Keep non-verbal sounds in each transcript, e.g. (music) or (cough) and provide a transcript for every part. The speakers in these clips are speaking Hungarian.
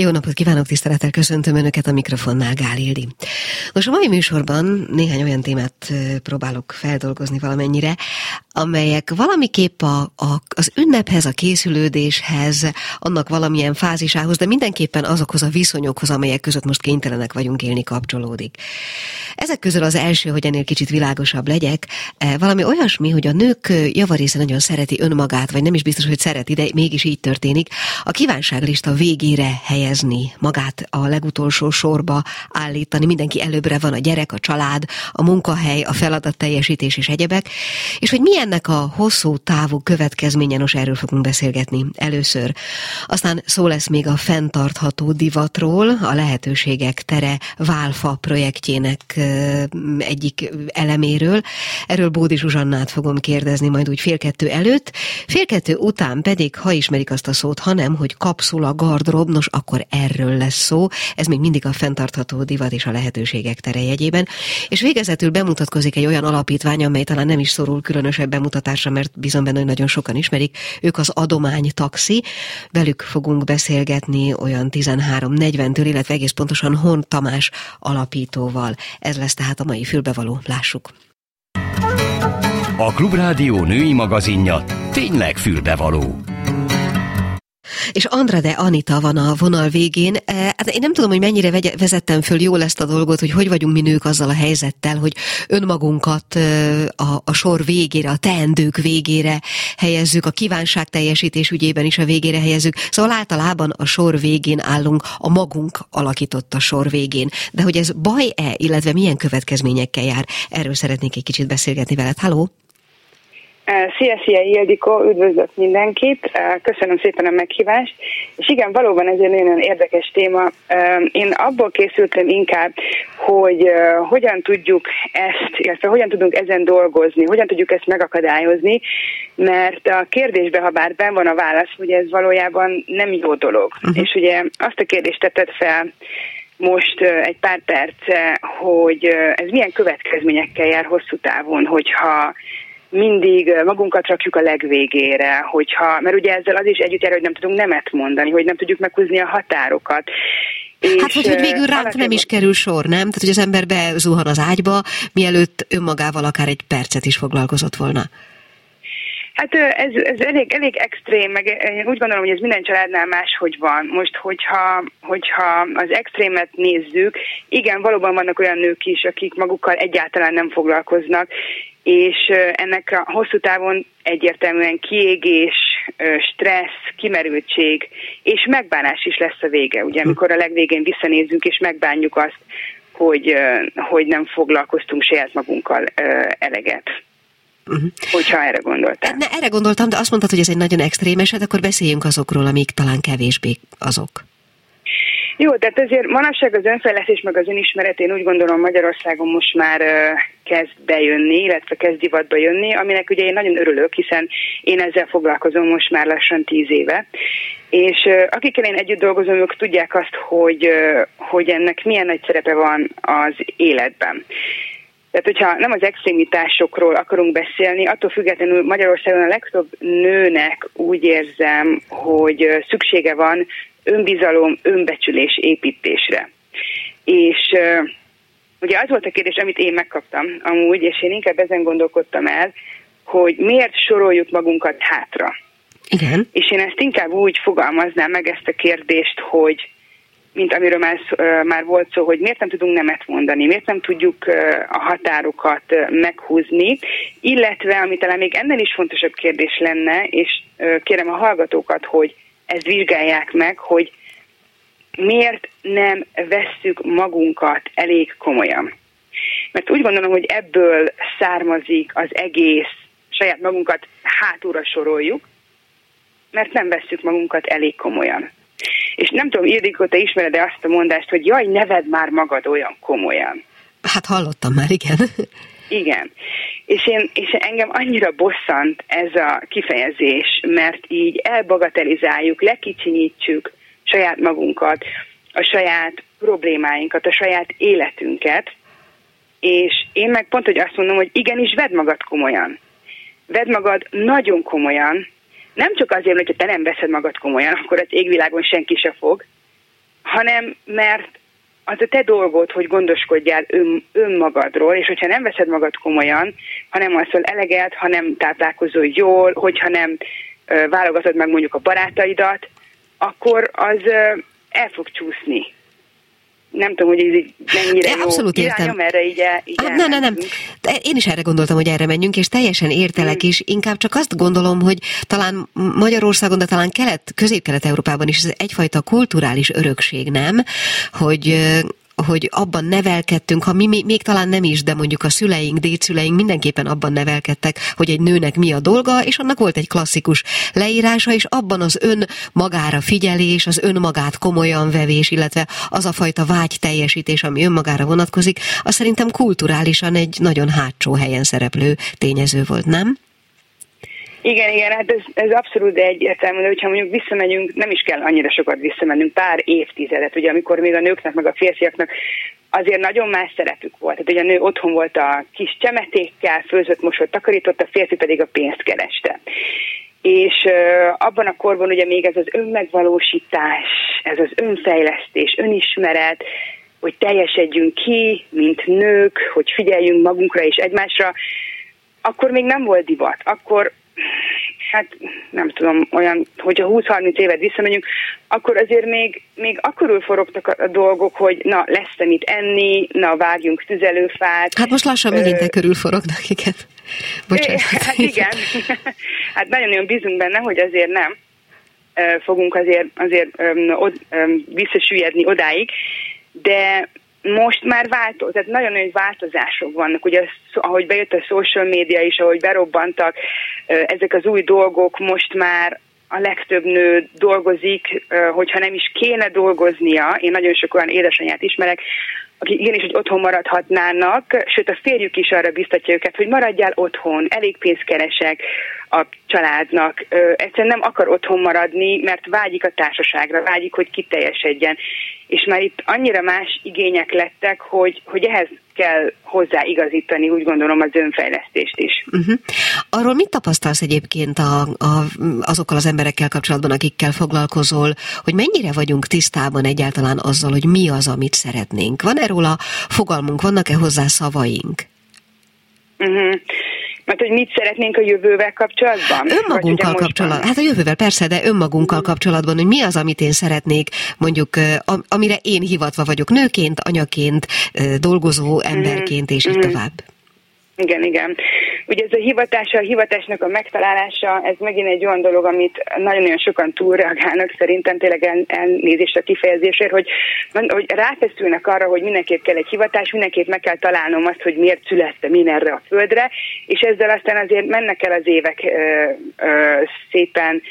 Jó napot kívánok, tisztelettel köszöntöm Önöket a mikrofonnál, Gál Ildi. Nos, a mai műsorban néhány olyan témát próbálok feldolgozni valamennyire, amelyek valamiképp a, a, az ünnephez, a készülődéshez, annak valamilyen fázisához, de mindenképpen azokhoz a viszonyokhoz, amelyek között most kénytelenek vagyunk élni, kapcsolódik. Ezek közül az első, hogy ennél kicsit világosabb legyek, e, valami olyasmi, hogy a nők javarésze nagyon szereti önmagát, vagy nem is biztos, hogy szereti, de mégis így történik, a kívánságlista végére helyezni, magát a legutolsó sorba állítani, mindenki előbbre van a gyerek, a család, a munkahely, a feladat teljesítés és egyebek, és hogy milyen ennek a hosszú távú következménye, nos erről fogunk beszélgetni először. Aztán szó lesz még a fenntartható divatról, a lehetőségek tere Válfa projektjének egyik eleméről. Erről Bódi Zsuzsannát fogom kérdezni majd úgy fél kettő előtt. Fél kettő után pedig, ha ismerik azt a szót, hanem, hogy kapszula gardrób, nos akkor erről lesz szó. Ez még mindig a fenntartható divat és a lehetőségek tere jegyében. És végezetül bemutatkozik egy olyan alapítvány, amely talán nem is szorul különösebb bemutatásra, mert bizony benne, hogy nagyon sokan ismerik. Ők az Adomány Taxi. Velük fogunk beszélgetni olyan 13.40-től, illetve egész pontosan Hon Tamás alapítóval. Ez lesz tehát a mai fülbevaló. Lássuk. A Klubrádió női magazinja tényleg fülbevaló és Andrade Anita van a vonal végén. E, hát én nem tudom, hogy mennyire vezettem föl jól ezt a dolgot, hogy hogy vagyunk mi nők azzal a helyzettel, hogy önmagunkat e, a, a sor végére, a teendők végére helyezzük, a kívánság teljesítés ügyében is a végére helyezzük. Szóval általában a sor végén állunk, a magunk alakított a sor végén. De hogy ez baj-e, illetve milyen következményekkel jár, erről szeretnék egy kicsit beszélgetni veled. Halló! Szia, szia, Ildikó, üdvözlök mindenkit, köszönöm szépen a meghívást, és igen, valóban ez egy nagyon érdekes téma. Én abból készültem inkább, hogy hogyan tudjuk ezt, illetve hogyan tudunk ezen dolgozni, hogyan tudjuk ezt megakadályozni, mert a kérdésbe, ha bár ben van a válasz, hogy ez valójában nem jó dolog. Uh-huh. És ugye azt a kérdést tetted fel, most egy pár perce, hogy ez milyen következményekkel jár hosszú távon, hogyha mindig magunkat rakjuk a legvégére, hogyha, mert ugye ezzel az is együtt jár, hogy nem tudunk nemet mondani, hogy nem tudjuk meghúzni a határokat. És hát, hogy, hogy végül ránk nem is kerül sor, nem? Tehát, hogy az ember bezuhan az ágyba, mielőtt önmagával akár egy percet is foglalkozott volna. Hát ez, ez elég, elég extrém, meg én úgy gondolom, hogy ez minden családnál máshogy van. Most, hogyha, hogyha az extrémet nézzük, igen, valóban vannak olyan nők is, akik magukkal egyáltalán nem foglalkoznak, és ennek a hosszú távon egyértelműen kiégés, stressz, kimerültség és megbánás is lesz a vége. Ugye, amikor a legvégén visszanézzünk és megbánjuk azt, hogy, hogy nem foglalkoztunk saját magunkkal eleget. Uh-huh. Hogyha erre gondoltál. Ne, erre gondoltam, de azt mondtad, hogy ez egy nagyon extrém eset, akkor beszéljünk azokról, amik talán kevésbé azok. Jó, tehát azért manapság az önfejlesztés meg az önismeret én úgy gondolom Magyarországon most már kezd bejönni, illetve kezd divatba jönni, aminek ugye én nagyon örülök, hiszen én ezzel foglalkozom most már lassan tíz éve. És akikkel én együtt dolgozom, ők tudják azt, hogy, hogy ennek milyen nagy szerepe van az életben. Tehát, hogyha nem az extremitásokról akarunk beszélni, attól függetlenül Magyarországon a legtöbb nőnek úgy érzem, hogy szüksége van önbizalom, önbecsülés építésre. És ugye az volt a kérdés, amit én megkaptam amúgy, és én inkább ezen gondolkodtam el, hogy miért soroljuk magunkat hátra. Igen. És én ezt inkább úgy fogalmaznám meg ezt a kérdést, hogy mint amiről már, már volt szó, hogy miért nem tudunk nemet mondani, miért nem tudjuk a határokat meghúzni, illetve, ami talán még ennél is fontosabb kérdés lenne, és kérem a hallgatókat, hogy ezt vizsgálják meg, hogy miért nem vesszük magunkat elég komolyan. Mert úgy gondolom, hogy ebből származik az egész, saját magunkat hátúra soroljuk, mert nem vesszük magunkat elég komolyan. És nem tudom, Ildikó, te ismered-e azt a mondást, hogy jaj, neved már magad olyan komolyan. Hát hallottam már, igen. (laughs) Igen. És, én, és engem annyira bosszant ez a kifejezés, mert így elbagatelizáljuk, lekicsinyítjük saját magunkat, a saját problémáinkat, a saját életünket, És én meg pont, hogy azt mondom, hogy igenis, vedd magad komolyan. Vedd magad nagyon komolyan, nem csak azért, hogy te nem veszed magad komolyan, akkor az égvilágon senki se fog, hanem mert az a te dolgod, hogy gondoskodjál ön, önmagadról, és hogyha nem veszed magad komolyan, hanem alszol eleget, ha nem táplálkozol jól, hogyha nem ö, válogatod meg mondjuk a barátaidat, akkor az ö, el fog csúszni nem tudom, hogy ez így mennyire jó Abszolút értem. erre így, el, így hát, nem, nem, nem. De én is erre gondoltam, hogy erre menjünk, és teljesen értelek, mm. és inkább csak azt gondolom, hogy talán Magyarországon, de talán kelet, közép-kelet-európában is ez egyfajta kulturális örökség, nem? Hogy hogy abban nevelkedtünk, ha mi még, talán nem is, de mondjuk a szüleink, dédszüleink mindenképpen abban nevelkedtek, hogy egy nőnek mi a dolga, és annak volt egy klasszikus leírása, és abban az ön magára figyelés, az önmagát komolyan vevés, illetve az a fajta vágy teljesítés, ami önmagára vonatkozik, az szerintem kulturálisan egy nagyon hátsó helyen szereplő tényező volt, nem? Igen, igen, hát ez, ez abszolút egyértelmű, de hogyha mondjuk visszamegyünk, nem is kell annyira sokat visszamennünk, pár évtizedet, ugye amikor még a nőknek meg a férfiaknak azért nagyon más szerepük volt. Tehát ugye a nő otthon volt a kis csemetékkel, főzött, mosott, takarított, a férfi pedig a pénzt kereste. És uh, abban a korban ugye még ez az önmegvalósítás, ez az önfejlesztés, önismeret, hogy teljesedjünk ki, mint nők, hogy figyeljünk magunkra és egymásra, akkor még nem volt divat. Akkor hát nem tudom, olyan, hogyha 20-30 évet visszamegyünk, akkor azért még, még akkorul forogtak a, a dolgok, hogy na, lesz mit enni, na, vágjunk tüzelőfát. Hát most lassan megint Ö... körül forognak, igen. Bocsánat. Hát igen. (laughs) hát nagyon-nagyon bízunk benne, hogy azért nem fogunk azért, azért öm, od, öm, visszasüllyedni odáig, de most már változ, tehát nagyon nagy változások vannak, ugye ahogy bejött a social média is, ahogy berobbantak ezek az új dolgok, most már a legtöbb nő dolgozik, hogyha nem is kéne dolgoznia. Én nagyon sok olyan édesanyát ismerek, akik igenis, hogy otthon maradhatnának, sőt a férjük is arra biztatja őket, hogy maradjál otthon, elég pénzt keresek a családnak. Ö, egyszerűen nem akar otthon maradni, mert vágyik a társaságra, vágyik, hogy kiteljesedjen. És már itt annyira más igények lettek, hogy, hogy ehhez kell hozzáigazítani, úgy gondolom, az önfejlesztést is. Uh-huh. Arról mit tapasztalsz egyébként a, a, azokkal az emberekkel kapcsolatban, akikkel foglalkozol, hogy mennyire vagyunk tisztában egyáltalán azzal, hogy mi az, amit szeretnénk? Van erről a fogalmunk, vannak-e hozzá szavaink? Uh-huh. Mert hogy mit szeretnénk a jövővel kapcsolatban? Önmagunkkal kapcsolatban. Hát a jövővel persze, de önmagunkkal kapcsolatban, hogy mi az, amit én szeretnék, mondjuk, amire én hivatva vagyok nőként, anyaként, dolgozó emberként, és így uh-huh. tovább. Igen, igen. Ugye ez a hivatása, a hivatásnak a megtalálása, ez megint egy olyan dolog, amit nagyon-nagyon sokan túlreagálnak, szerintem tényleg el, elnézést a kifejezésért, hogy, hogy ráfeszülnek arra, hogy mindenképp kell egy hivatás, mindenképp meg kell találnom azt, hogy miért születtem én erre a földre, és ezzel aztán azért mennek el az évek ö, ö, szépen,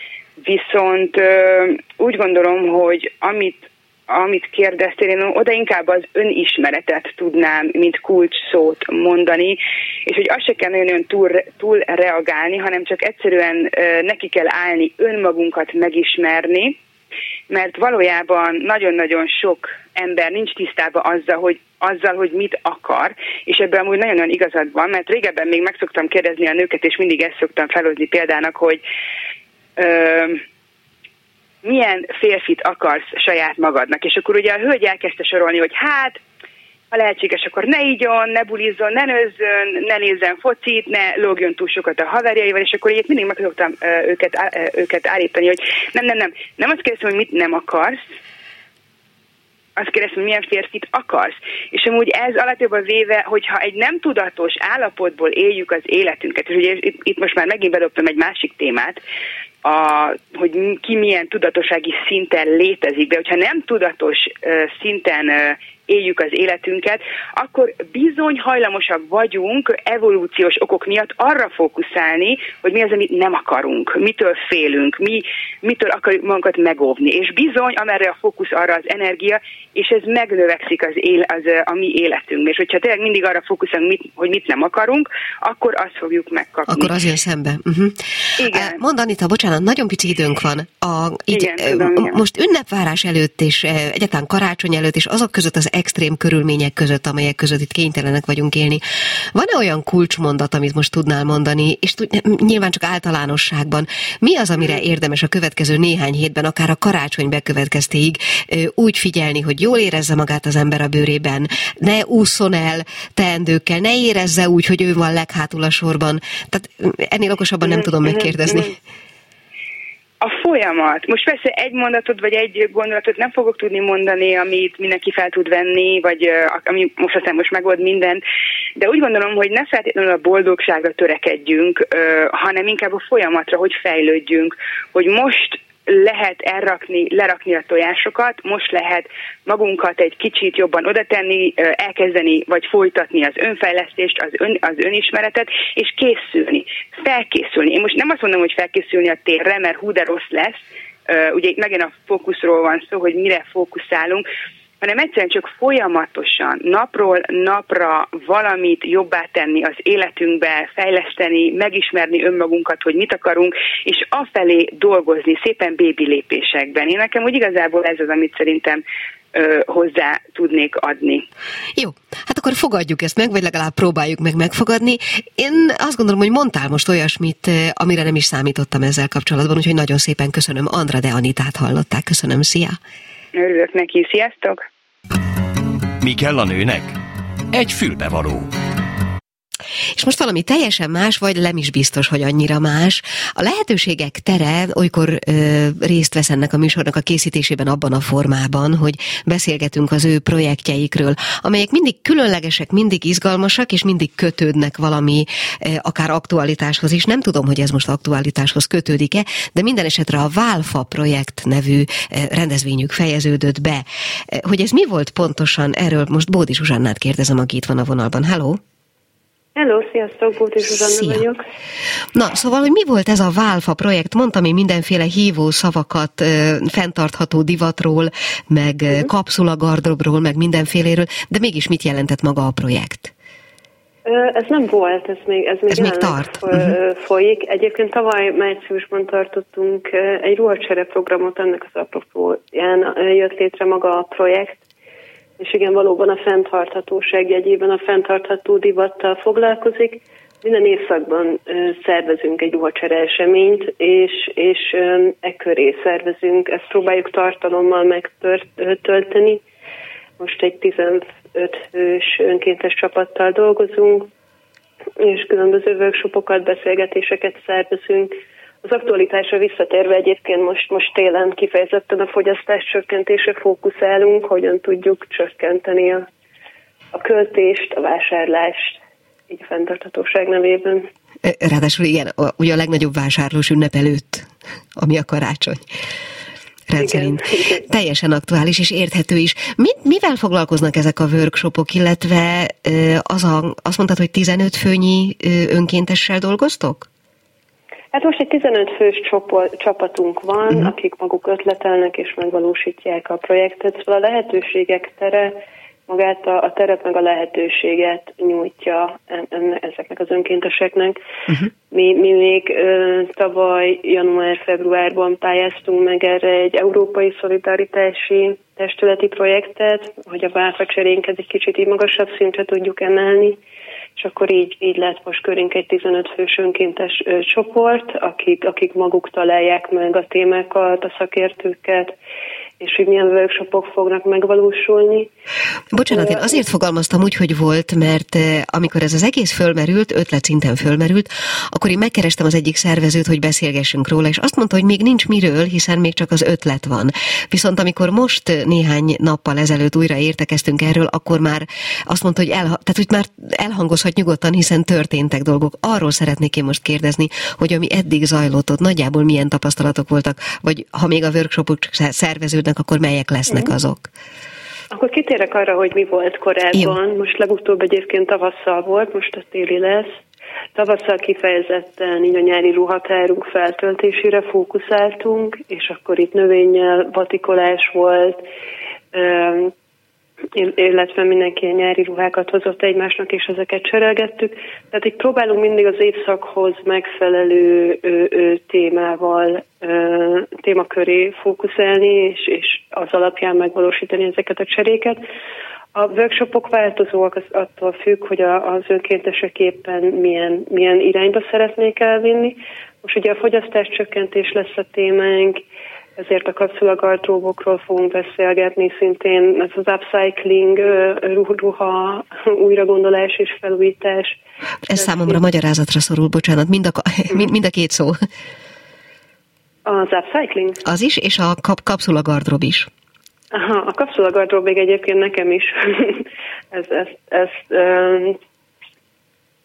viszont ö, úgy gondolom, hogy amit amit kérdeztél, én oda inkább az önismeretet tudnám, mint kulcs mondani, és hogy azt se kell nagyon túl, túl reagálni, hanem csak egyszerűen neki kell állni, önmagunkat megismerni, mert valójában nagyon-nagyon sok ember nincs tisztában azzal, hogy azzal, hogy mit akar, és ebben amúgy nagyon-nagyon igazad van, mert régebben még meg szoktam kérdezni a nőket, és mindig ezt szoktam felhozni példának, hogy ö, milyen férfit akarsz saját magadnak. És akkor ugye a hölgy elkezdte sorolni, hogy hát, ha lehetséges, akkor ne igyon, ne bulizzon, ne nőzzön, ne nézzen focit, ne lógjon túl sokat a haverjaival, és akkor így mindig meg szoktam őket, őket állítani, hogy nem, nem, nem, nem azt kérdezem, hogy mit nem akarsz, azt kérdezem, hogy milyen férfit akarsz. És amúgy ez alapjában véve, hogyha egy nem tudatos állapotból éljük az életünket, és ugye itt, itt most már megint bedobtam egy másik témát, a, hogy ki milyen tudatosági szinten létezik, de hogyha nem tudatos uh, szinten uh, éljük az életünket, akkor bizony hajlamosak vagyunk evolúciós okok miatt arra fókuszálni, hogy mi az, amit nem akarunk, mitől félünk, mi, mitől akarjuk magunkat megóvni. És bizony, amerre a fókusz, arra az energia, és ez megnövekszik az, él, az a mi életünk. És hogyha tényleg mindig arra fókuszálunk, mit, hogy mit nem akarunk, akkor azt fogjuk megkapni. Akkor az jön szembe. Uh-huh. Igen. Mondd Anita, bocsánat, nagyon pici időnk van. A, így, igen, tudom, most ünnepvárás előtt és egyáltalán karácsony előtt és azok között az extrém körülmények között, amelyek között itt kénytelenek vagyunk élni. Van-e olyan kulcsmondat, amit most tudnál mondani, és nyilván csak általánosságban, mi az, amire érdemes a következő néhány hétben, akár a karácsony bekövetkeztéig úgy figyelni, hogy jól érezze magát az ember a bőrében, ne úszon el teendőkkel, ne érezze úgy, hogy ő van leghátul a sorban. Tehát ennél okosabban nem tudom megkérdezni. A folyamat. Most persze egy mondatot vagy egy gondolatot nem fogok tudni mondani, amit mindenki fel tud venni, vagy ami most aztán most megold mindent, de úgy gondolom, hogy ne feltétlenül a boldogságra törekedjünk, hanem inkább a folyamatra, hogy fejlődjünk, hogy most lehet elrakni, lerakni a tojásokat, most lehet magunkat egy kicsit jobban odatenni, elkezdeni vagy folytatni az önfejlesztést, az, ön, az önismeretet, és készülni, felkészülni. Én most nem azt mondom, hogy felkészülni a térre, mert hú de rossz lesz, ugye itt megint a fókuszról van szó, hogy mire fókuszálunk, hanem egyszerűen csak folyamatosan, napról napra valamit jobbá tenni az életünkbe, fejleszteni, megismerni önmagunkat, hogy mit akarunk, és afelé dolgozni szépen bébi lépésekben. Én nekem úgy igazából ez az, amit szerintem hozzá tudnék adni. Jó, hát akkor fogadjuk ezt meg, vagy legalább próbáljuk meg megfogadni. Én azt gondolom, hogy mondtál most olyasmit, amire nem is számítottam ezzel kapcsolatban, úgyhogy nagyon szépen köszönöm. Andra de Anitát hallották. Köszönöm, szia! Örülök neki, sziasztok! Mi kell a nőnek? Egy fülbevaló. És most valami teljesen más, vagy nem is biztos, hogy annyira más. A lehetőségek tere olykor ö, részt vesz ennek a műsornak a készítésében abban a formában, hogy beszélgetünk az ő projektjeikről, amelyek mindig különlegesek, mindig izgalmasak, és mindig kötődnek valami ö, akár aktualitáshoz is. Nem tudom, hogy ez most aktualitáshoz kötődik-e, de minden esetre a Válfa projekt nevű ö, rendezvényük fejeződött be. Hogy ez mi volt pontosan, erről most Bódi Zsuzsannát kérdezem, aki itt van a vonalban. Hello! Hello, sziasztok, Bóti Zsuzsanna vagyok. Na, szóval, hogy mi volt ez a Válfa projekt? Mondtam én mindenféle hívó szavakat ö, fenntartható divatról, meg uh-huh. kapszulagardrobról, meg mindenféléről, de mégis mit jelentett maga a projekt? Ez nem volt, ez még, ez még, ez még tart. Uh-huh. folyik. Egyébként tavaly márciusban tartottunk egy ruhacsere programot, ennek az apropóján jött létre maga a projekt, és igen, valóban a fenntarthatóság jegyében a fenntartható divattal foglalkozik. Minden évszakban szervezünk egy ruhacsere eseményt, és, és e köré szervezünk, ezt próbáljuk tartalommal megtölteni. Most egy 15 fős önkéntes csapattal dolgozunk, és különböző workshopokat, beszélgetéseket szervezünk, az aktualitásra visszatérve egyébként most, most télen kifejezetten a fogyasztás csökkentése fókuszálunk, hogyan tudjuk csökkenteni a, a költést, a vásárlást, így a fenntarthatóság nevében. Ráadásul igen, ugye a legnagyobb vásárlós ünnep előtt, ami a karácsony rendszerint. Igen, Teljesen aktuális és érthető is. Mit, mivel foglalkoznak ezek a workshopok, illetve az a, azt mondtad, hogy 15 főnyi önkéntessel dolgoztok? Hát most egy 15 fős csoport, csapatunk van, uh-huh. akik maguk ötletelnek és megvalósítják a projektet, szóval a lehetőségek tere magát a, a teret meg a lehetőséget nyújtja enne, ezeknek az önkénteseknek. Uh-huh. Mi, mi még ö, tavaly január-februárban pályáztunk meg erre egy európai szolidaritási testületi projektet, hogy a válfacserénket egy kicsit így magasabb szintre tudjuk emelni és akkor így, így lett most körünk egy 15 fős önkéntes ö, csoport, akik, akik maguk találják meg a témákat, a szakértőket, és hogy milyen workshopok fognak megvalósulni. Bocsánat, én azért fogalmaztam úgy, hogy volt, mert amikor ez az egész fölmerült, ötlet fölmerült, akkor én megkerestem az egyik szervezőt, hogy beszélgessünk róla, és azt mondta, hogy még nincs miről, hiszen még csak az ötlet van. Viszont amikor most néhány nappal ezelőtt újra értekeztünk erről, akkor már azt mondta, hogy, elha- tehát, hogy már elhangozhat nyugodtan, hiszen történtek dolgok. Arról szeretnék én most kérdezni, hogy ami eddig zajlott ott, nagyjából milyen tapasztalatok voltak, vagy ha még a workshopok szerveződnek, lesznek, akkor melyek lesznek mhm. azok? Akkor kitérek arra, hogy mi volt korábban. Jó. Most legutóbb egyébként tavasszal volt, most a téli lesz. Tavasszal kifejezetten így a nyári ruhatárunk feltöltésére fókuszáltunk, és akkor itt növényel vatikolás volt, illetve mindenki nyári ruhákat hozott egymásnak, és ezeket cserélgettük. Tehát így próbálunk mindig az évszakhoz megfelelő ö, ö, témával, ö, témaköré fókuszálni, és, és az alapján megvalósítani ezeket a cseréket. A workshopok változóak az attól függ, hogy a, az önkéntesek éppen milyen, milyen irányba szeretnék elvinni. Most ugye a fogyasztás csökkentés lesz a témánk, ezért a kapszulagardróbokról fogunk beszélgetni, szintén ez az upcycling, ruha, újragondolás és felújítás. Ez számomra magyarázatra szorul, bocsánat, mind a, (laughs) mind, mind a két szó. Az upcycling? Az is, és a kap, kapszulagardrób is. Aha, a kapszulagardrób még egyébként nekem is. (laughs) ez, ez, ez,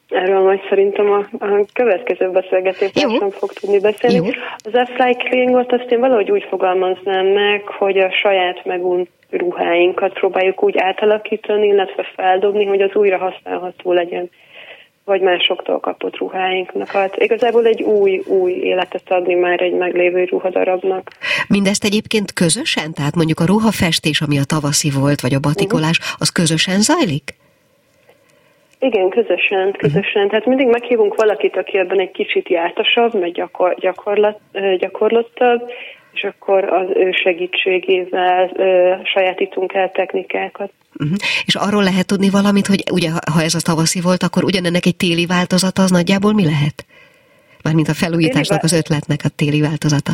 Erről majd szerintem a, a következő beszélgetésben fog tudni beszélni. Jó. Az upcyclingot azt én valahogy úgy fogalmaznám meg, hogy a saját megunt ruháinkat próbáljuk úgy átalakítani, illetve feldobni, hogy az újra használható legyen vagy másoktól kapott ruháinknak. Hát igazából egy új, új életet adni már egy meglévő ruhadarabnak. Mindezt egyébként közösen? Tehát mondjuk a ruhafestés, ami a tavaszi volt, vagy a batikolás, uh-huh. az közösen zajlik? Igen, közösen, közösen. Uh-huh. Tehát mindig meghívunk valakit, aki ebben egy kicsit jártasabb, meg gyakor, gyakorlat, gyakorlottabb, és akkor az ő segítségével ö, sajátítunk el technikákat. Uh-huh. És arról lehet tudni valamit, hogy ugye ha ez a tavaszi volt, akkor ugyanennek egy téli változata az nagyjából mi lehet? Mármint a felújításnak az ötletnek a téli változata.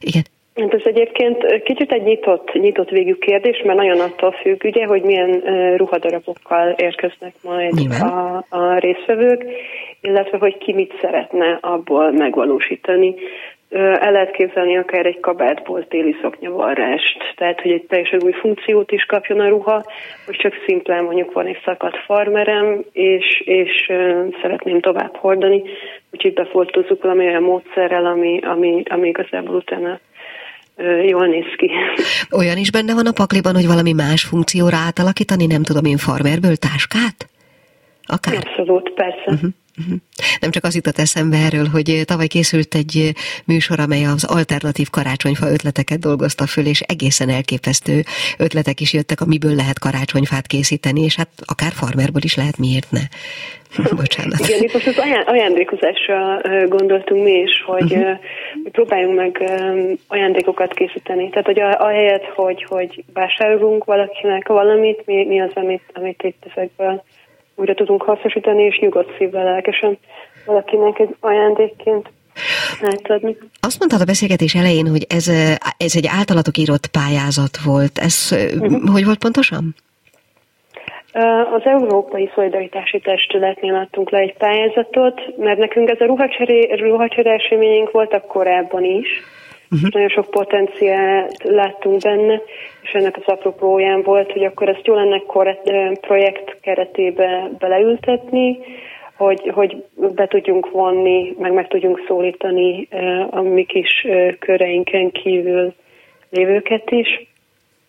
Igen. Hát ez egyébként kicsit egy nyitott, nyitott végű kérdés, mert nagyon attól függ, ugye, hogy milyen ruhadarabokkal érkeznek majd a, a részvevők, illetve hogy ki mit szeretne abból megvalósítani. El lehet képzelni akár egy kabátból téli szoknyavarrást, tehát hogy egy teljesen új funkciót is kapjon a ruha, hogy csak szimplán mondjuk van egy szakadt farmerem, és, és szeretném tovább hordani, úgyhogy befoltozzuk valami olyan módszerrel, ami, ami, ami igazából utána jól néz ki. Olyan is benne van a pakliban, hogy valami más funkcióra átalakítani, nem tudom én, farmerből táskát? Akár? Abszolút, persze. Uh-huh. Uh-huh. Nem csak az jutott eszembe erről, hogy tavaly készült egy műsor, amely az alternatív karácsonyfa ötleteket dolgozta föl, és egészen elképesztő ötletek is jöttek, amiből lehet karácsonyfát készíteni, és hát akár farmerből is lehet, miért ne. (laughs) Bocsánat. Igen, itt most az ajándékozásra gondoltunk mi is, hogy uh-huh. próbáljunk meg ajándékokat készíteni. Tehát, hogy ahelyett, hogy, hogy vásárolunk valakinek valamit, mi, mi az, amit, amit itt ezekből újra tudunk hasznosítani, és nyugodt szívvel lelkesen valakinek egy ajándékként átadni. Azt mondtad a beszélgetés elején, hogy ez, ez egy általatok írott pályázat volt. Ez uh-huh. hogy volt pontosan? Az Európai Szolidaritási Testületnél adtunk le egy pályázatot, mert nekünk ez a ruhacsere eseményünk voltak korábban is, uh-huh. nagyon sok potenciált láttunk benne, és ennek az apropóján volt, hogy akkor ezt jó lenne projekt keretébe beleültetni, hogy, hogy be tudjunk vonni, meg meg tudjunk szólítani a mi kis köreinken kívül lévőket is.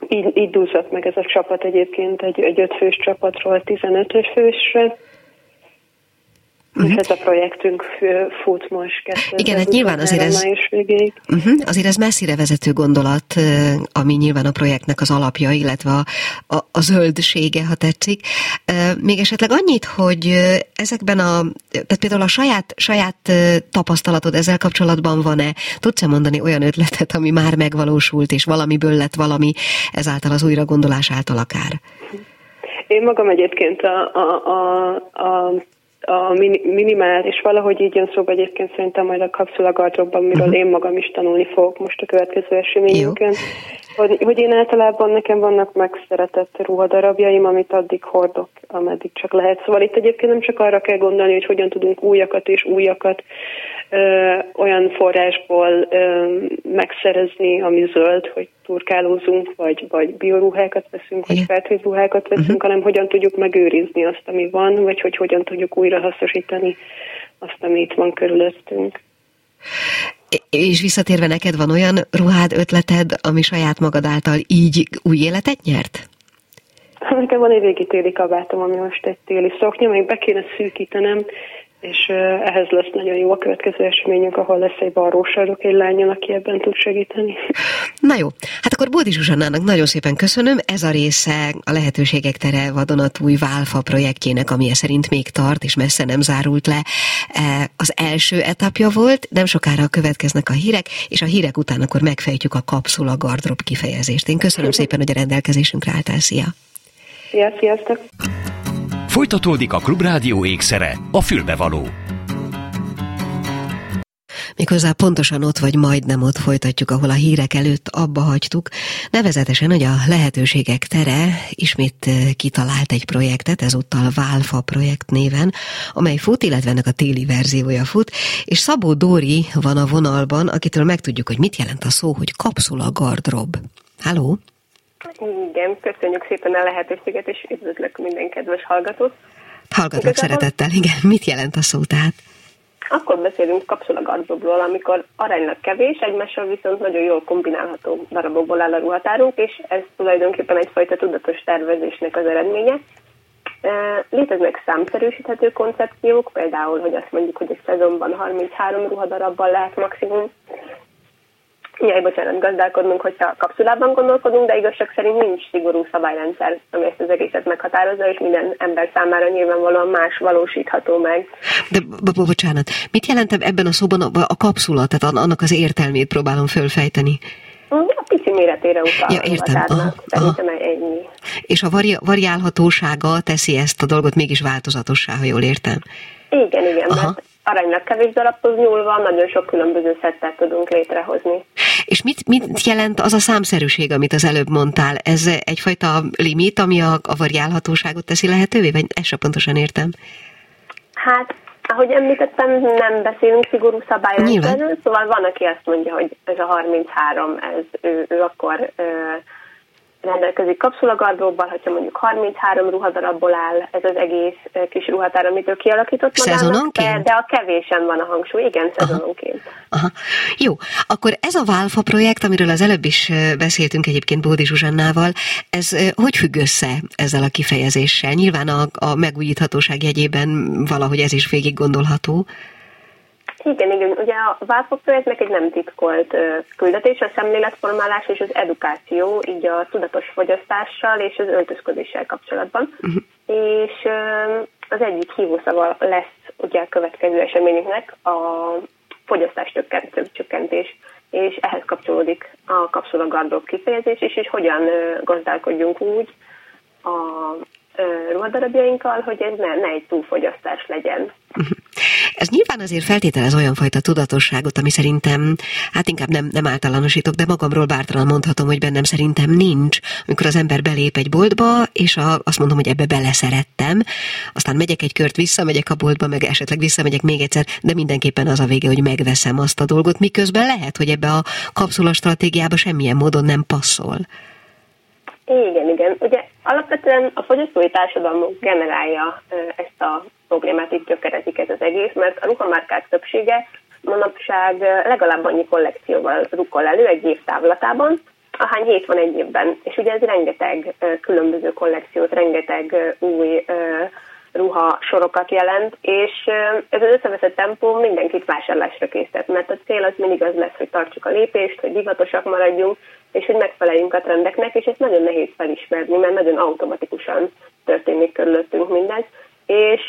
Így, így dúzott meg ez a csapat egyébként egy, egy ötfős csapatról 15 fősre, Uh-huh. És ez a projektünk fut most Igen, hát nyilván azért ez, uh-huh, azért ez messzire vezető gondolat, ami nyilván a projektnek az alapja, illetve a, a, a zöldsége, ha tetszik. Még esetleg annyit, hogy ezekben a, tehát például a saját, saját tapasztalatod ezzel kapcsolatban van-e? Tudsz-e mondani olyan ötletet, ami már megvalósult, és valamiből lett valami, ezáltal az újra gondolás által akár? Én magam egyébként a, a, a, a a minimál, és valahogy így jön szóba egyébként szerintem majd a kapszulagardróbban, miről uh-huh. én magam is tanulni fogok most a következő eseményünkön. Hogy, hogy én általában nekem vannak megszeretett ruhadarabjaim, amit addig hordok, ameddig csak lehet. Szóval itt egyébként nem csak arra kell gondolni, hogy hogyan tudunk újakat és újakat ö, olyan forrásból ö, megszerezni, ami zöld, hogy turkálózunk, vagy, vagy bioruhákat veszünk, vagy fertőz ruhákat veszünk, uh-huh. hanem hogyan tudjuk megőrizni azt, ami van, vagy hogy hogyan tudjuk újra hasznosítani azt, ami itt van körülöttünk. És visszatérve neked van olyan ruhád, ötleted, ami saját magad által így új életet nyert? Nekem van egy régi téli kabátom, ami most egy téli szoknya, még be kéne szűkítenem, és ehhez lesz nagyon jó a következő eseményünk, ahol lesz egy barrósarok, egy lányon, aki ebben tud segíteni. Na jó, hát akkor Bódi Zsuzsannának nagyon szépen köszönöm. Ez a része a lehetőségek tere vadonatúj Válfa projektjének, ami szerint még tart, és messze nem zárult le. E, az első etapja volt, nem sokára következnek a hírek, és a hírek után akkor megfejtjük a kapszula gardrop kifejezést. Én köszönöm (laughs) szépen, hogy a rendelkezésünkre álltál. Szia! Szia, sziasztok! Folytatódik a Klubrádió ékszere, a fülbevaló. Méghozzá pontosan ott vagy majdnem ott folytatjuk, ahol a hírek előtt abba hagytuk, nevezetesen, hogy a lehetőségek tere ismét eh, kitalált egy projektet, ezúttal Válfa projekt néven, amely fut, illetve ennek a téli verziója fut, és Szabó Dóri van a vonalban, akitől megtudjuk, hogy mit jelent a szó, hogy kapszula gardrob. Halló? Igen, köszönjük szépen a lehetőséget, és üdvözlök minden kedves hallgatót. Hallgatok Igazából... szeretettel, igen. Mit jelent a szó tehát? Akkor beszélünk kapszulagardobról, amikor aránylag kevés, egymással viszont nagyon jól kombinálható darabokból áll a ruhatárunk, és ez tulajdonképpen egyfajta tudatos tervezésnek az eredménye. Léteznek számszerűsíthető koncepciók, például, hogy azt mondjuk, hogy egy szezonban 33 ruhadarabbal lehet maximum Jaj, bocsánat, gazdálkodnunk, hogyha kapszulában gondolkodunk, de igazság szerint nincs szigorú szabályrendszer, ami ezt az egészet meghatározza, és minden ember számára nyilvánvalóan más valósítható meg. De bo- bocsánat, mit jelent ebben a szóban a kapszula, tehát annak az értelmét próbálom fölfejteni? A pici méretére utal. Ja, értem. Aha, aha. ennyi. És a vari- variálhatósága teszi ezt a dolgot mégis változatossá, ha jól értem. Igen, igen, aha. mert aránylag kevés darabhoz nyúlva nagyon sok különböző szettet tudunk létrehozni. És mit, mit jelent az a számszerűség, amit az előbb mondtál? Ez egyfajta limit, ami a, a variálhatóságot teszi lehetővé? Vagy ezt sem pontosan értem? Hát, ahogy említettem, nem beszélünk szigorú szabályokról, szóval van, aki azt mondja, hogy ez a 33, ez ő, ő akkor rendelkezik kapszulagardróbbal, hogyha mondjuk 33 ruhadarabból áll ez az egész kis ruhatár, amit ő kialakított magának. De, de a kevésen van a hangsúly, igen, szezononként. Aha. Aha. Jó, akkor ez a Válfa projekt, amiről az előbb is beszéltünk egyébként Bódi Zsuzsannával, ez hogy függ össze ezzel a kifejezéssel? Nyilván a, a megújíthatóság jegyében valahogy ez is végig gondolható. Igen, igen. Ugye a Válfok projektnek egy nem titkolt küldetés, a szemléletformálás és az edukáció, így a tudatos fogyasztással és az öltözködéssel kapcsolatban. Uh-huh. És az egyik hívószava lesz ugye a következő eseményünknek a fogyasztás csökkentés, és ehhez kapcsolódik a kapszulagardok kifejezés is, és hogyan gazdálkodjunk úgy a ruhadarabjainkkal, hogy ez ne, ne egy túlfogyasztás legyen. Uh-huh. Ez nyilván azért feltételez olyan fajta tudatosságot, ami szerintem, hát inkább nem, nem általánosítok, de magamról bártalan mondhatom, hogy bennem szerintem nincs. Amikor az ember belép egy boltba, és a, azt mondom, hogy ebbe beleszerettem, aztán megyek egy kört vissza, megyek a boltba, meg esetleg visszamegyek még egyszer, de mindenképpen az a vége, hogy megveszem azt a dolgot, miközben lehet, hogy ebbe a kapszula stratégiába semmilyen módon nem passzol. Igen, igen. Ugye alapvetően a fogyasztói társadalmunk generálja ezt a problémát, itt gyökerezik ez az egész, mert a ruhamárkák többsége manapság legalább annyi kollekcióval rukol elő egy év távlatában, ahány hét van egy évben. És ugye ez rengeteg különböző kollekciót, rengeteg új ruha sorokat jelent, és ez az összeveszett tempó mindenkit vásárlásra készített, mert a cél az mindig az lesz, hogy tartsuk a lépést, hogy divatosak maradjunk, és hogy megfeleljünk a trendeknek, és ezt nagyon nehéz felismerni, mert nagyon automatikusan történik körülöttünk mindez, és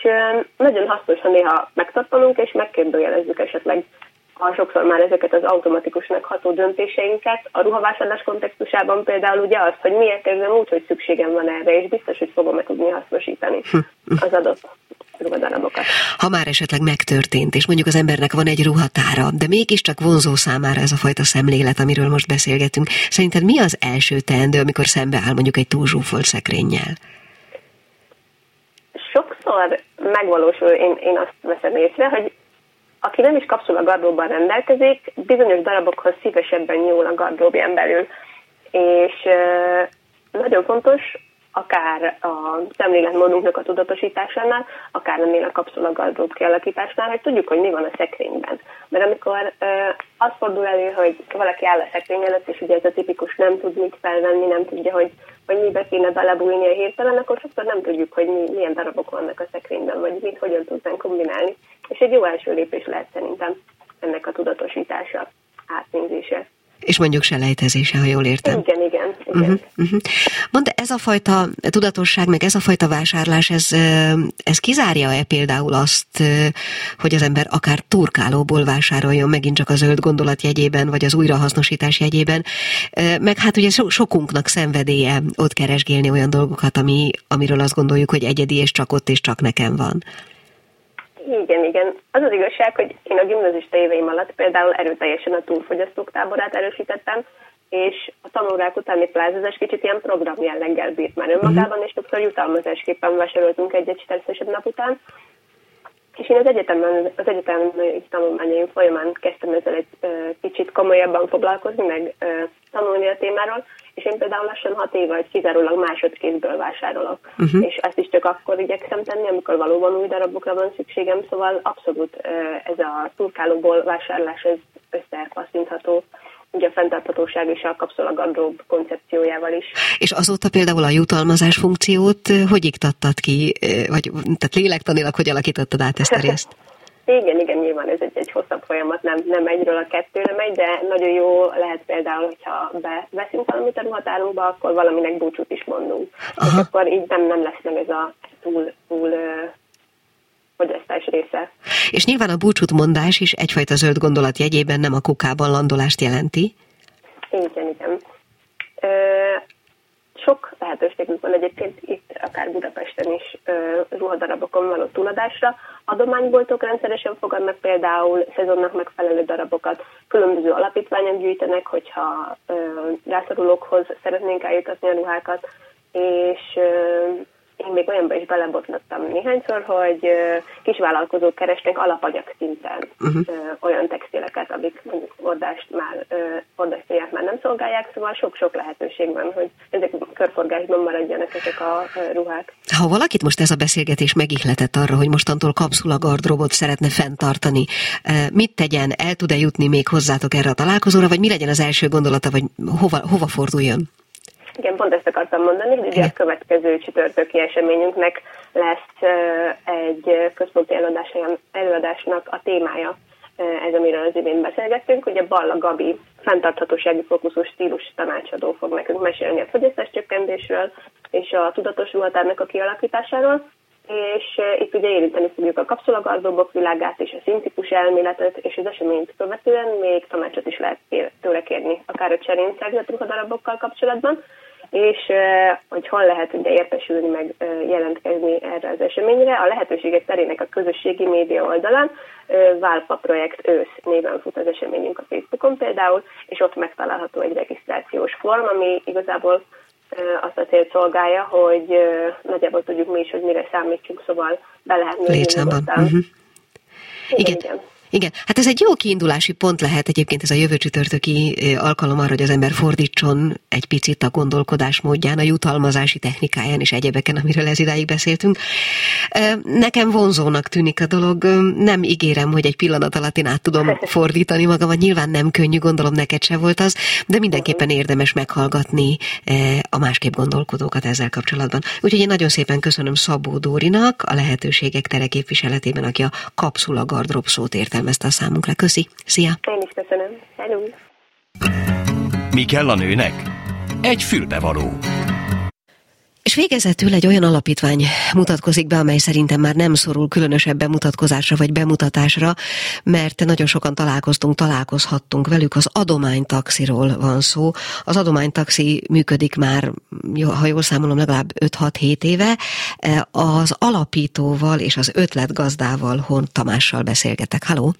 nagyon hasznos, ha néha megtartanunk, és megkérdőjelezzük esetleg a sokszor már ezeket az automatikusnak ható döntéseinket. A ruhavásárlás kontextusában például ugye az, hogy miért érzem úgy, hogy szükségem van erre, és biztos, hogy fogom-e tudni hasznosítani hm. az adott ruhadarabokat. Ha már esetleg megtörtént, és mondjuk az embernek van egy ruhatára, de mégiscsak vonzó számára ez a fajta szemlélet, amiről most beszélgetünk, szerinted mi az első teendő, amikor szembeáll mondjuk egy túlzsúfolt szekrényel? Sokszor megvalósul, én, én azt veszem észre, hogy aki nem is kapszula gardróbban rendelkezik, bizonyos darabokhoz szívesebben nyúl a gardróbján belül. És nagyon fontos, akár a szemléletmódunknak a tudatosításánál, akár ennél a kapszula gardrób kialakításnál, hogy tudjuk, hogy mi van a szekrényben. Mert amikor ö, az fordul elő, hogy valaki áll a szekrény előtt, és ugye ez a tipikus nem tud mit felvenni, nem tudja, hogy, hogy mibe kéne belebújni a hirtelen, akkor sokszor nem tudjuk, hogy mi, milyen darabok vannak a szekrényben, vagy mit hogyan tudnánk kombinálni. És egy jó első lépés lehet szerintem ennek a tudatosítása, átnézése. És mondjuk selejtezése, ha jól értem. Igen, igen. igen. Uh-huh, uh-huh. Mondd, ez a fajta tudatosság, meg ez a fajta vásárlás, ez, ez kizárja-e például azt, hogy az ember akár turkálóból vásároljon megint csak a zöld gondolat jegyében, vagy az újrahasznosítás jegyében, meg hát ugye so, sokunknak szenvedélye ott keresgélni olyan dolgokat, ami, amiről azt gondoljuk, hogy egyedi és csak ott és csak nekem van. Igen, igen. Az az igazság, hogy én a gimnazista éveim alatt például erőteljesen a túlfogyasztók táborát erősítettem, és a tanórák utáni plázazás kicsit ilyen program jelleggel bírt már önmagában, és sokszor jutalmazásképpen vásároltunk egy-egy nap után. És én az egyetemen, az egyetemi tanulmányaim folyamán kezdtem ezzel egy ö, kicsit komolyabban foglalkozni, meg ö, tanulni a témáról, és én például lassan hat éve, hogy kizárólag másodkézből vásárolok. Uh-huh. És ezt is csak akkor igyekszem tenni, amikor valóban új darabokra van szükségem, szóval abszolút ez a turkálóból vásárlás ez összekaszintható ugye a fenntarthatóság és a kapszolagardrób koncepciójával is. És azóta például a jutalmazás funkciót hogy iktattad ki, vagy tehát lélektanilag hogy alakítottad át ezt a részt? (laughs) Igen, igen, nyilván ez egy, egy hosszabb folyamat, nem, nem egyről a kettőre megy, de nagyon jó lehet például, hogyha veszünk valamit a ruhatárunkba, akkor valaminek búcsút is mondunk. Aha. És akkor így nem, nem lesz meg ez a túl, túl fogyasztás része. És nyilván a búcsút mondás is egyfajta zöld gondolat jegyében nem a kukában landolást jelenti? Igen, igen. Ö, sok lehetőségünk van egyébként itt, akár Budapesten is ruhadarabokon való túladásra. Adományboltok rendszeresen fogadnak például szezonnak megfelelő darabokat, különböző alapítványok gyűjtenek, hogyha ö, rászorulókhoz szeretnénk eljutatni a ruhákat, és ö, én még olyanba is belebotlottam néhányszor, hogy kisvállalkozók keresnek alapanyag szinten uh-huh. olyan textileket, amik mondjuk ordást már, ordást már nem szolgálják, szóval sok-sok lehetőség van, hogy ezek körforgásban maradjanak ezek a ruhák. Ha valakit most ez a beszélgetés megihletett arra, hogy mostantól kapszulagardrobot szeretne fenntartani, mit tegyen, el tud-e jutni még hozzátok erre a találkozóra, vagy mi legyen az első gondolata, vagy hova, hova forduljon? Igen, pont ezt akartam mondani, hogy ugye a következő csütörtöki eseményünknek lesz egy központi előadásnak a témája, ez, amiről az imént beszélgettünk. Ugye Balla Gabi fenntarthatósági fókuszú stílus tanácsadó fog nekünk mesélni a fogyasztás csökkentésről és a tudatos ruhatárnak a kialakításáról és itt ugye érinteni fogjuk a kapszulagardóbok világát és a szintikus elméletet, és az eseményt követően még tanácsot is lehet tőle kérni, akár a cserén ruhadarabokkal kapcsolatban, és hogy hol lehet ugye értesülni, meg jelentkezni erre az eseményre. A lehetőségek terének a közösségi média oldalán Válpa projekt ősz néven fut az eseményünk a Facebookon például, és ott megtalálható egy regisztrációs form, ami igazából azt a célt szolgálja, hogy nagyjából tudjuk mi is, hogy mire számítsunk, szóval be lehet nőni. Létszámban. Uh-huh. Igen. igen. Igen. Hát ez egy jó kiindulási pont lehet egyébként ez a jövő csütörtöki alkalom arra, hogy az ember fordítson egy picit a gondolkodás módján, a jutalmazási technikáján és egyebeken, amiről ez idáig beszéltünk. Nekem vonzónak tűnik a dolog, nem ígérem, hogy egy pillanat alatt én át tudom (laughs) fordítani magamat, nyilván nem könnyű, gondolom neked se volt az, de mindenképpen érdemes meghallgatni a másképp gondolkodókat ezzel kapcsolatban. Úgyhogy én nagyon szépen köszönöm Szabó Dórinak, a lehetőségek tere képviseletében, aki a kapszula gardrop szót érte értelmezte a számunkra. Köszi, szia! Én is köszönöm. Hello! Mi kell a nőnek? Egy fülbevaló. És végezetül egy olyan alapítvány mutatkozik be, amely szerintem már nem szorul különösebb bemutatkozásra vagy bemutatásra, mert nagyon sokan találkoztunk, találkozhattunk velük, az adománytaxiról van szó. Az adománytaxi működik már, ha jól számolom, legalább 5-6-7 éve. Az alapítóval és az ötletgazdával Hon Tamással beszélgetek. Halló!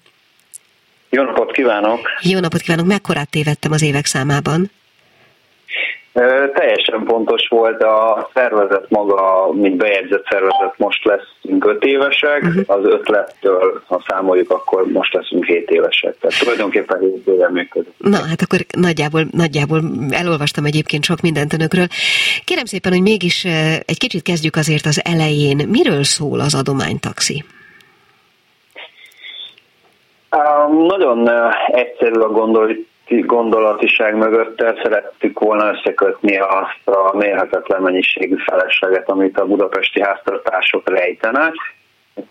Jó napot kívánok! Jó napot kívánok! Mekkorát tévedtem az évek számában? Teljesen pontos volt a szervezet maga, mint bejegyzett szervezet, most leszünk 5 évesek, uh-huh. az ötlettől, ha számoljuk, akkor most leszünk 7 évesek. Tehát tulajdonképpen 7 éve működik. Na, hát akkor nagyjából, nagyjából elolvastam egyébként sok mindent önökről. Kérem szépen, hogy mégis egy kicsit kezdjük azért az elején. Miről szól az adománytaxi? Nagyon egyszerű a gondolat gondolatiság mögött szerettük volna összekötni azt a mérhetetlen mennyiségű felesleget, amit a budapesti háztartások rejtenek,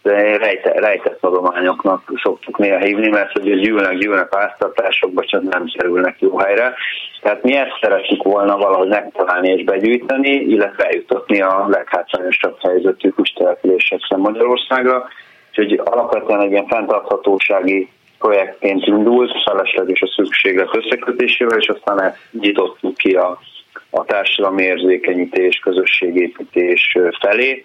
rejte, rejtett adományoknak szoktuk néha hívni, mert hogy gyűlnek, gyűlnek háztartásokba, csak nem kerülnek jó helyre. Tehát mi ezt szeretjük volna valahogy megtalálni és begyűjteni, illetve eljutatni a leghátrányosabb helyzetű kustelepülésekre Magyarországra. Úgyhogy alapvetően egy ilyen fenntarthatósági projektként indult, felesleges a szükséglet összekötésével, és aztán ezt nyitottuk ki a, a társadalmi érzékenyítés, közösségépítés felé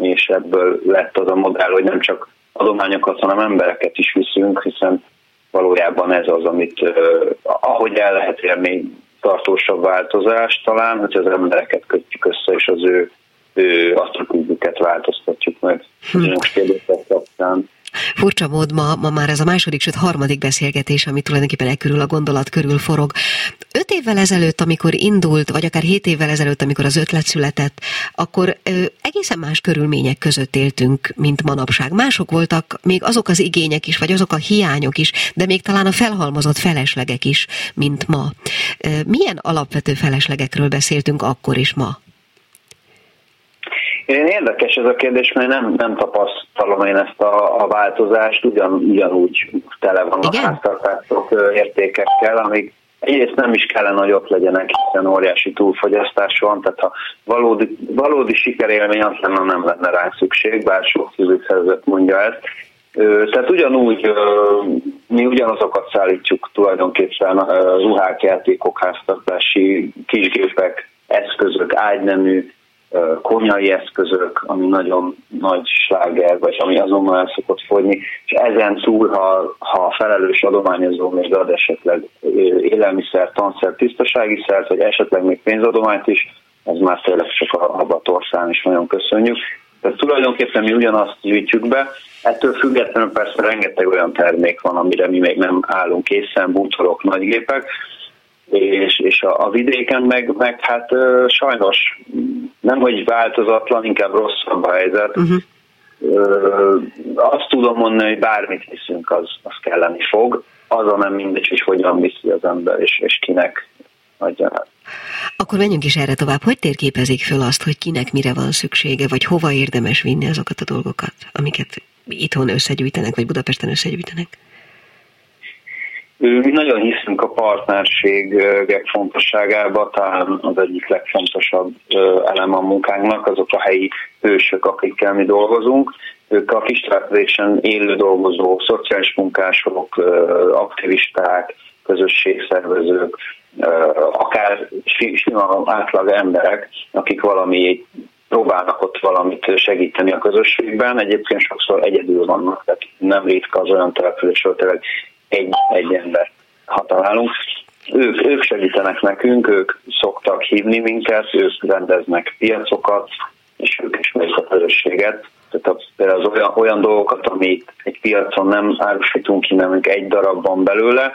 és ebből lett az a modell, hogy nem csak adományokat, hanem embereket is viszünk, hiszen valójában ez az, amit ahogy el lehet érni tartósabb változást talán, hogy az embereket kötjük össze, és az ő, ő attitűdüket változtatjuk meg. Hm. Most kérdések kapcsán. Furcsa mód ma, ma már ez a második, sőt harmadik beszélgetés, ami tulajdonképpen e körül a gondolat körül forog. Öt évvel ezelőtt, amikor indult, vagy akár hét évvel ezelőtt, amikor az ötlet született, akkor ö, egészen más körülmények között éltünk, mint manapság. Mások voltak még azok az igények is, vagy azok a hiányok is, de még talán a felhalmozott feleslegek is, mint ma. Ö, milyen alapvető feleslegekről beszéltünk akkor is ma? Én érdekes ez a kérdés, mert nem, nem tapasztalom én ezt a, a változást, ugyan, ugyanúgy tele van a háztartások értékekkel, amik egyrészt nem is kellene, hogy ott legyenek, hiszen óriási túlfogyasztás van, tehát ha valódi, valódi sikerélmény az lenne, nem lenne rá szükség, bár sok civil szervezet mondja ezt. Tehát ugyanúgy mi ugyanazokat szállítjuk tulajdonképpen ruhák, játékok, háztartási kisgépek, eszközök, ágynemű, konyai eszközök, ami nagyon nagy sláger, vagy ami azonnal el szokott fogyni, és ezen túl, ha, ha a felelős adományozó még ad esetleg élelmiszer, tanszer, tisztasági szert, vagy esetleg még pénzadományt is, ez már tényleg csak a abatorszán is nagyon köszönjük. Tehát tulajdonképpen mi ugyanazt gyűjtjük be, ettől függetlenül persze rengeteg olyan termék van, amire mi még nem állunk készen, bútorok, nagygépek, és, és a, a vidéken meg, meg hát ö, sajnos nem hogy változatlan, inkább rosszabb a helyzet. Uh-huh. Ö, azt tudom mondani, hogy bármit viszünk, az, az kelleni fog. Az a nem mindegy, hogy hogyan viszi az ember, és, és kinek adja át. Akkor menjünk is erre tovább. Hogy térképezik föl azt, hogy kinek mire van szüksége, vagy hova érdemes vinni azokat a dolgokat, amiket itthon összegyűjtenek, vagy Budapesten összegyűjtenek? Mi nagyon hiszünk a partnerségek fontosságába, talán az egyik legfontosabb elem a munkánknak, azok a helyi hősök, akikkel mi dolgozunk. Ők a kistelepülésen élő dolgozó, szociális munkások, aktivisták, közösségszervezők, akár sima átlag emberek, akik valami próbálnak ott valamit segíteni a közösségben. Egyébként sokszor egyedül vannak, tehát nem ritka az olyan település, ahol egy, egy ember ha találunk. Ők, ők segítenek nekünk, ők szoktak hívni minket, ők rendeznek piacokat, és ők ismerik a közösséget. Tehát a, például az olyan, olyan dolgokat, amit egy piacon nem árusítunk ki, nem egy darab van belőle,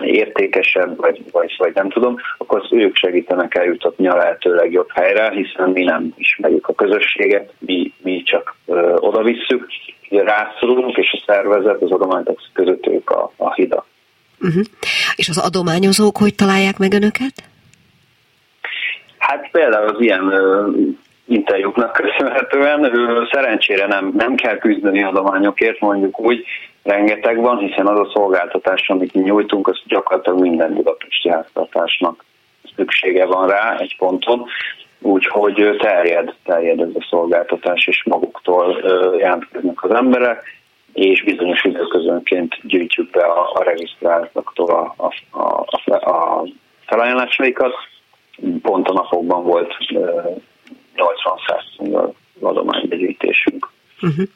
értékesebb, vagy, vagy, vagy nem tudom, akkor ők segítenek eljutatni a lehető legjobb helyre, hiszen mi nem ismerjük a közösséget, mi, mi csak ö, oda visszük, rászorulunk, és a szervezet, az adományok között ők a, a hida. Uh-huh. És az adományozók hogy találják meg önöket? Hát például az ilyen ö, interjúknak köszönhetően ö, szerencsére nem, nem kell küzdeni adományokért, mondjuk úgy, rengeteg van, hiszen az a szolgáltatás, amit mi nyújtunk, az gyakorlatilag minden budapesti háztartásnak szüksége van rá egy ponton, úgyhogy terjed, terjed ez a szolgáltatás, és maguktól jelentkeznek az emberek, és bizonyos időközönként gyűjtjük be a, a regisztráltaktól a, a, a, a felajánlásaikat. Pont a napokban volt 80-100 adománybegyűjtésünk. Uh-huh.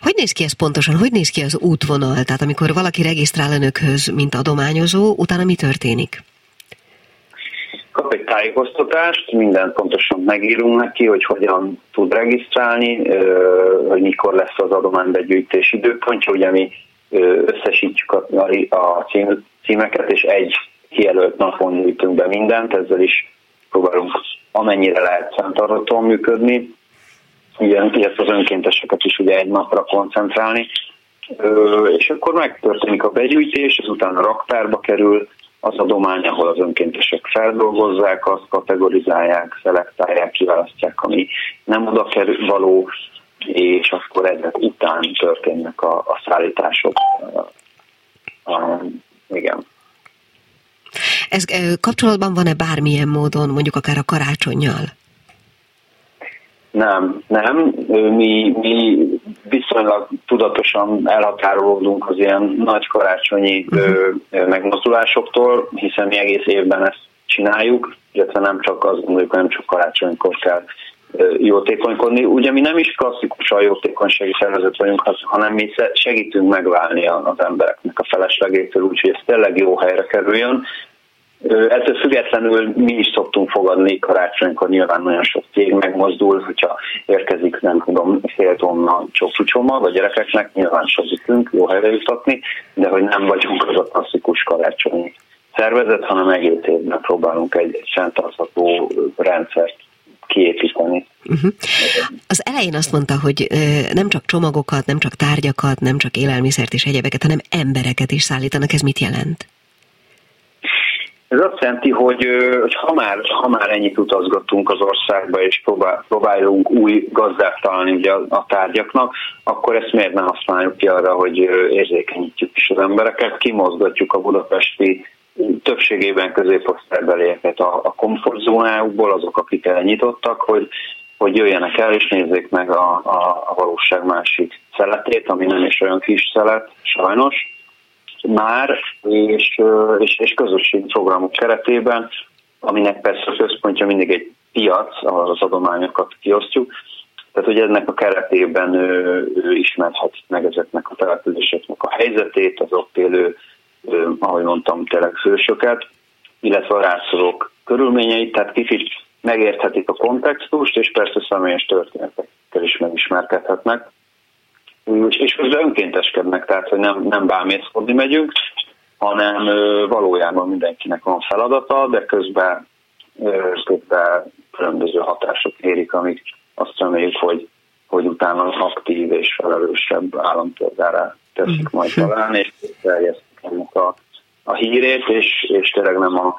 Hogy néz ki ez pontosan? Hogy néz ki az útvonal? Tehát amikor valaki regisztrál önökhöz, mint adományozó, utána mi történik? Kap egy tájékoztatást, minden pontosan megírunk neki, hogy hogyan tud regisztrálni, hogy mikor lesz az adománybegyűjtés időpontja. Ugye mi összesítjük a, a cím, címeket, és egy kijelölt napon gyűjtünk be mindent, ezzel is próbálunk amennyire lehet fenntarthatóan működni ilyen, illetve az önkénteseket is ugye egy napra koncentrálni, és akkor megtörténik a begyűjtés, ezután a raktárba kerül az adomány, ahol az önkéntesek feldolgozzák, azt kategorizálják, szelektálják, kiválasztják, ami nem oda kerül való, és akkor ezek után történnek a, a szállítások. A, a, igen. Ez kapcsolatban van-e bármilyen módon, mondjuk akár a karácsonyjal? Nem, nem. Mi, mi viszonylag tudatosan elhatárolódunk az ilyen nagy karácsonyi uh-huh. megmozdulásoktól, hiszen mi egész évben ezt csináljuk, illetve nem csak azt gondoljuk, nem csak karácsonykor kell jótékonykodni. Ugye mi nem is klasszikusan jótékonysági szervezet vagyunk, hanem mi segítünk megválni az embereknek a feleslegétől, úgyhogy ez tényleg jó helyre kerüljön. Ettől függetlenül mi is szoktunk fogadni karácsonykor, nyilván nagyon sok cég megmozdul, hogyha érkezik, nem tudom, fél tonna csoksucsoma, vagy gyerekeknek, nyilván segítünk jó helyre jutatni, de hogy nem vagyunk az a klasszikus karácsonyi szervezet, hanem egész évben próbálunk egy, egy fenntartható rendszert. Uh-huh. Az elején azt mondta, hogy nem csak csomagokat, nem csak tárgyakat, nem csak élelmiszert és egyebeket, hanem embereket is szállítanak. Ez mit jelent? Ez azt jelenti, hogy, hogy ha, már, ha már ennyit utazgatunk az országba, és próbál, próbálunk új gazdát találni ugye a, tárgyaknak, akkor ezt miért ne használjuk ki arra, hogy érzékenyítjük is az embereket, kimozgatjuk a budapesti többségében középosztálybelieket a, a komfortzónájukból, azok, akik elnyitottak, hogy, hogy jöjjenek el és nézzék meg a, a, a valóság másik szeletét, ami nem is olyan kis szelet, sajnos már, és, és, és közösségi programok keretében, aminek persze a központja mindig egy piac, ahol az adományokat kiosztjuk, tehát, hogy ennek a keretében ő, ő ismerhet meg ezeknek a településeknek a helyzetét, az ott élő, ő, ahogy mondtam, tényleg fősöket, illetve a rászorulók körülményeit, tehát kicsit megérthetik a kontextust, és persze személyes történetekkel is megismerkedhetnek és közben önkénteskednek, tehát hogy nem, nem bámészkodni megyünk, hanem valójában mindenkinek van feladata, de közben, közben különböző hatások érik, amik azt reméljük, hogy, hogy utána aktív és felelősebb állampolgárá teszik majd mhm. talán, és terjesztik ennek a, a hírét, és, és tényleg nem a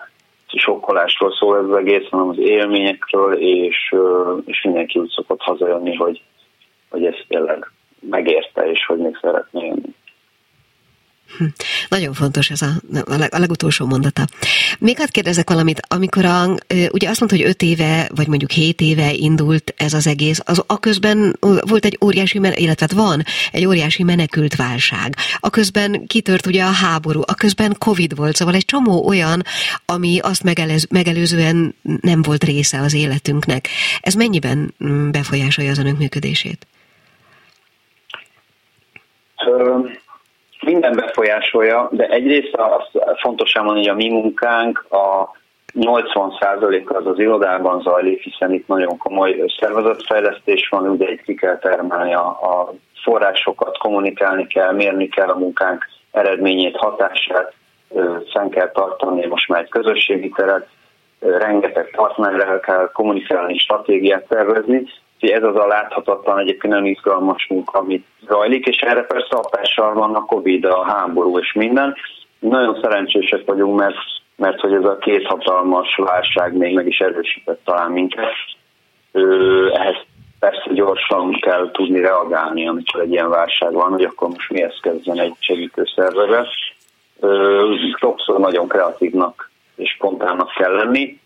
sokkolásról szól ez az egész, hanem az élményekről, és, és mindenki úgy szokott hazajönni, hogy, hogy ez tényleg megérte, és hogy még szeretné jönni. Hm. Nagyon fontos ez a, a legutolsó mondata. Még hadd kérdezek valamit, amikor a, ugye azt mondta, hogy öt éve, vagy mondjuk hét éve indult ez az egész, az közben volt egy óriási, illetve hát van egy óriási menekült válság. A közben kitört ugye a háború, a közben Covid volt, szóval egy csomó olyan, ami azt megelez, megelőzően nem volt része az életünknek. Ez mennyiben mm, befolyásolja az önök működését? Minden befolyásolja, de egyrészt az fontos elmondani, hogy a mi munkánk a 80% az az irodában zajlik, hiszen itt nagyon komoly szervezetfejlesztés van, ugye itt ki kell termelni a, a forrásokat, kommunikálni kell, mérni kell a munkánk eredményét, hatását, fenn kell tartani most már egy közösségi teret, rengeteg partnerrel kell kommunikálni, stratégiát tervezni, ez az a láthatatlan, egyébként nagyon izgalmas munka, amit zajlik, és erre persze hatással van a Covid, a háború és minden. Nagyon szerencsések vagyunk, mert, mert hogy ez a két hatalmas válság még meg is erősített talán minket. Ehhez persze gyorsan kell tudni reagálni, amikor egy ilyen válság van, hogy akkor most mihez kezdjen egy segítő szervezet. Sokszor nagyon kreatívnak és spontánnak kell lenni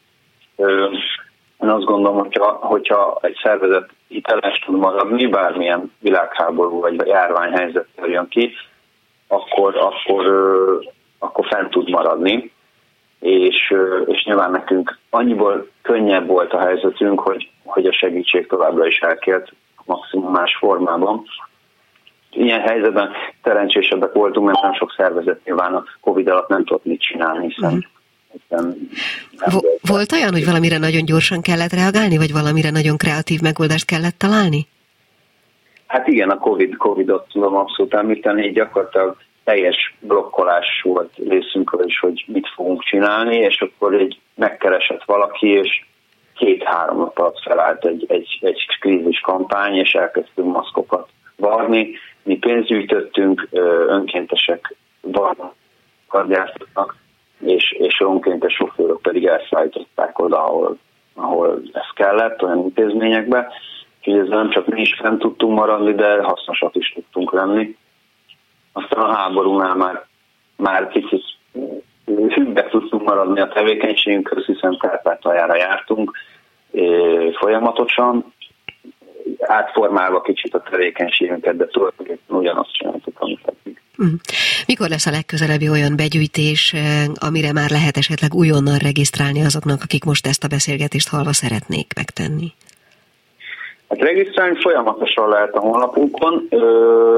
én azt gondolom, hogyha, hogyha egy szervezet hiteles tud maradni, bármilyen világháború vagy járványhelyzet jön ki, akkor, akkor, akkor fent tud maradni. És, és nyilván nekünk annyiból könnyebb volt a helyzetünk, hogy, hogy a segítség továbbra is elkért maximum más formában. Ilyen helyzetben szerencsésebbek voltunk, mert nem sok szervezet nyilván a Covid alatt nem tudott mit csinálni, hiszen mm volt olyan, hogy valamire nagyon gyorsan kellett reagálni, vagy valamire nagyon kreatív megoldást kellett találni? Hát igen, a COVID, Covid-ot tudom abszolút említeni, gyakorlatilag teljes blokkolás volt részünkről is, hogy mit fogunk csinálni, és akkor egy megkeresett valaki, és két-három nap alatt felállt egy, egy, egy krízis kampány, és elkezdtünk maszkokat varni. Mi pénzt gyűjtöttünk, önkéntesek varnak, gyártottak, és, és a sofőrök pedig elszállították oda, ahol, ahol ez kellett, olyan intézményekbe. Úgyhogy ezzel nem csak mi is fent tudtunk maradni, de hasznosak is tudtunk lenni. Aztán a háborúnál már, már kicsit hűbbek tudtunk maradni a tevékenységünkhöz, hiszen Kárpátaljára jártunk folyamatosan, átformálva kicsit a tevékenységünket, de tulajdonképpen ugyanazt csináltuk, amit. Mikor lesz a legközelebbi olyan begyűjtés, eh, amire már lehet esetleg újonnan regisztrálni azoknak, akik most ezt a beszélgetést halva szeretnék megtenni? Hát regisztrálni folyamatosan lehet a honlapunkon,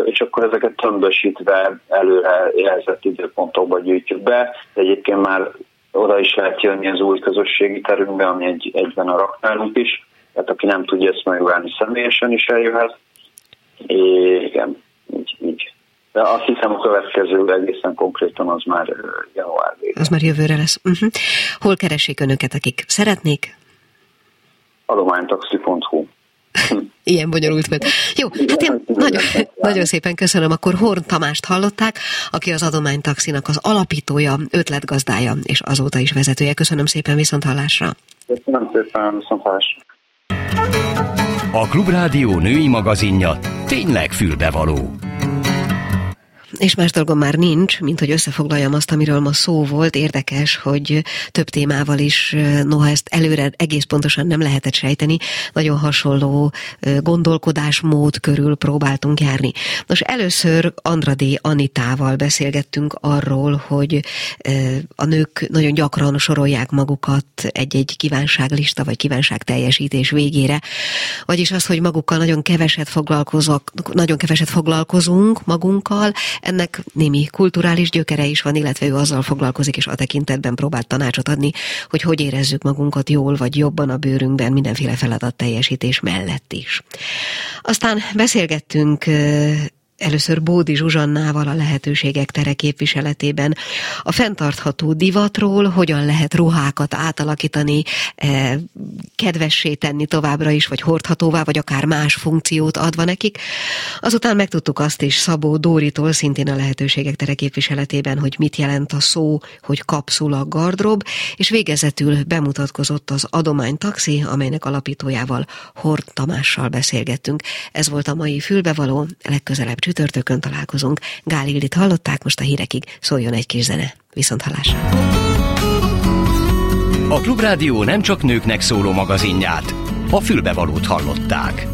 és akkor ezeket tömbösítve előre jelzett időpontokba gyűjtjük be. Egyébként már oda is lehet jönni az új közösségi terünkbe, ami egy, egyben a raktárunk is. Tehát aki nem tudja ezt megválni, személyesen is eljöhet. É, igen, így, így. De azt hiszem a következő egészen konkrétan az már január végén. Az már jövőre lesz. Uh-huh. Hol keresik önöket, akik szeretnék? Adománytaxi.hu (laughs) Ilyen bonyolult volt. Jó, hát én nagyon, nagyon szépen köszönöm. Akkor Horn Tamást hallották, aki az Adománytaxinak az alapítója, ötletgazdája, és azóta is vezetője. Köszönöm szépen, viszont hallásra. Köszönöm szépen, viszont hallásra. A Klubrádió női magazinja tényleg fülbevaló és más dolgom már nincs, mint hogy összefoglaljam azt, amiről ma szó volt. Érdekes, hogy több témával is, noha ezt előre egész pontosan nem lehetett sejteni, nagyon hasonló gondolkodásmód körül próbáltunk járni. Nos, először Andradi Anitával beszélgettünk arról, hogy a nők nagyon gyakran sorolják magukat egy-egy kívánságlista vagy kívánság teljesítés végére, vagyis az, hogy magukkal nagyon keveset foglalkozok, nagyon keveset foglalkozunk magunkkal, ennek némi kulturális gyökere is van, illetve ő azzal foglalkozik, és a tekintetben próbált tanácsot adni, hogy hogy érezzük magunkat jól vagy jobban a bőrünkben mindenféle feladat teljesítés mellett is. Aztán beszélgettünk először Bódi Zsuzsannával a lehetőségek tere képviseletében a fenntartható divatról, hogyan lehet ruhákat átalakítani, eh, kedvessé tenni továbbra is, vagy hordhatóvá, vagy akár más funkciót adva nekik. Azután megtudtuk azt is Szabó Dóritól, szintén a lehetőségek tere képviseletében, hogy mit jelent a szó, hogy kapszula gardrob, és végezetül bemutatkozott az adománytaxi, amelynek alapítójával Hort Tamással beszélgettünk. Ez volt a mai fülbevaló, legközelebb csütörtökön találkozunk. Gál hallották, most a hírekig szóljon egy kis zene. Viszont hallásra. A Klubrádió nem csak nőknek szóló magazinját, a fülbevalót hallották.